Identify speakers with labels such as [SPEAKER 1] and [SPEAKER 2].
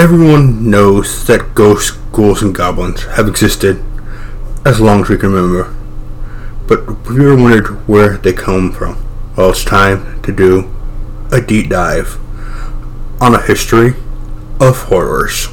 [SPEAKER 1] everyone knows that ghosts, ghouls, and goblins have existed as long as we can remember. But have you wondered where they come from? Well, it's time to do a deep dive on a history of horrors.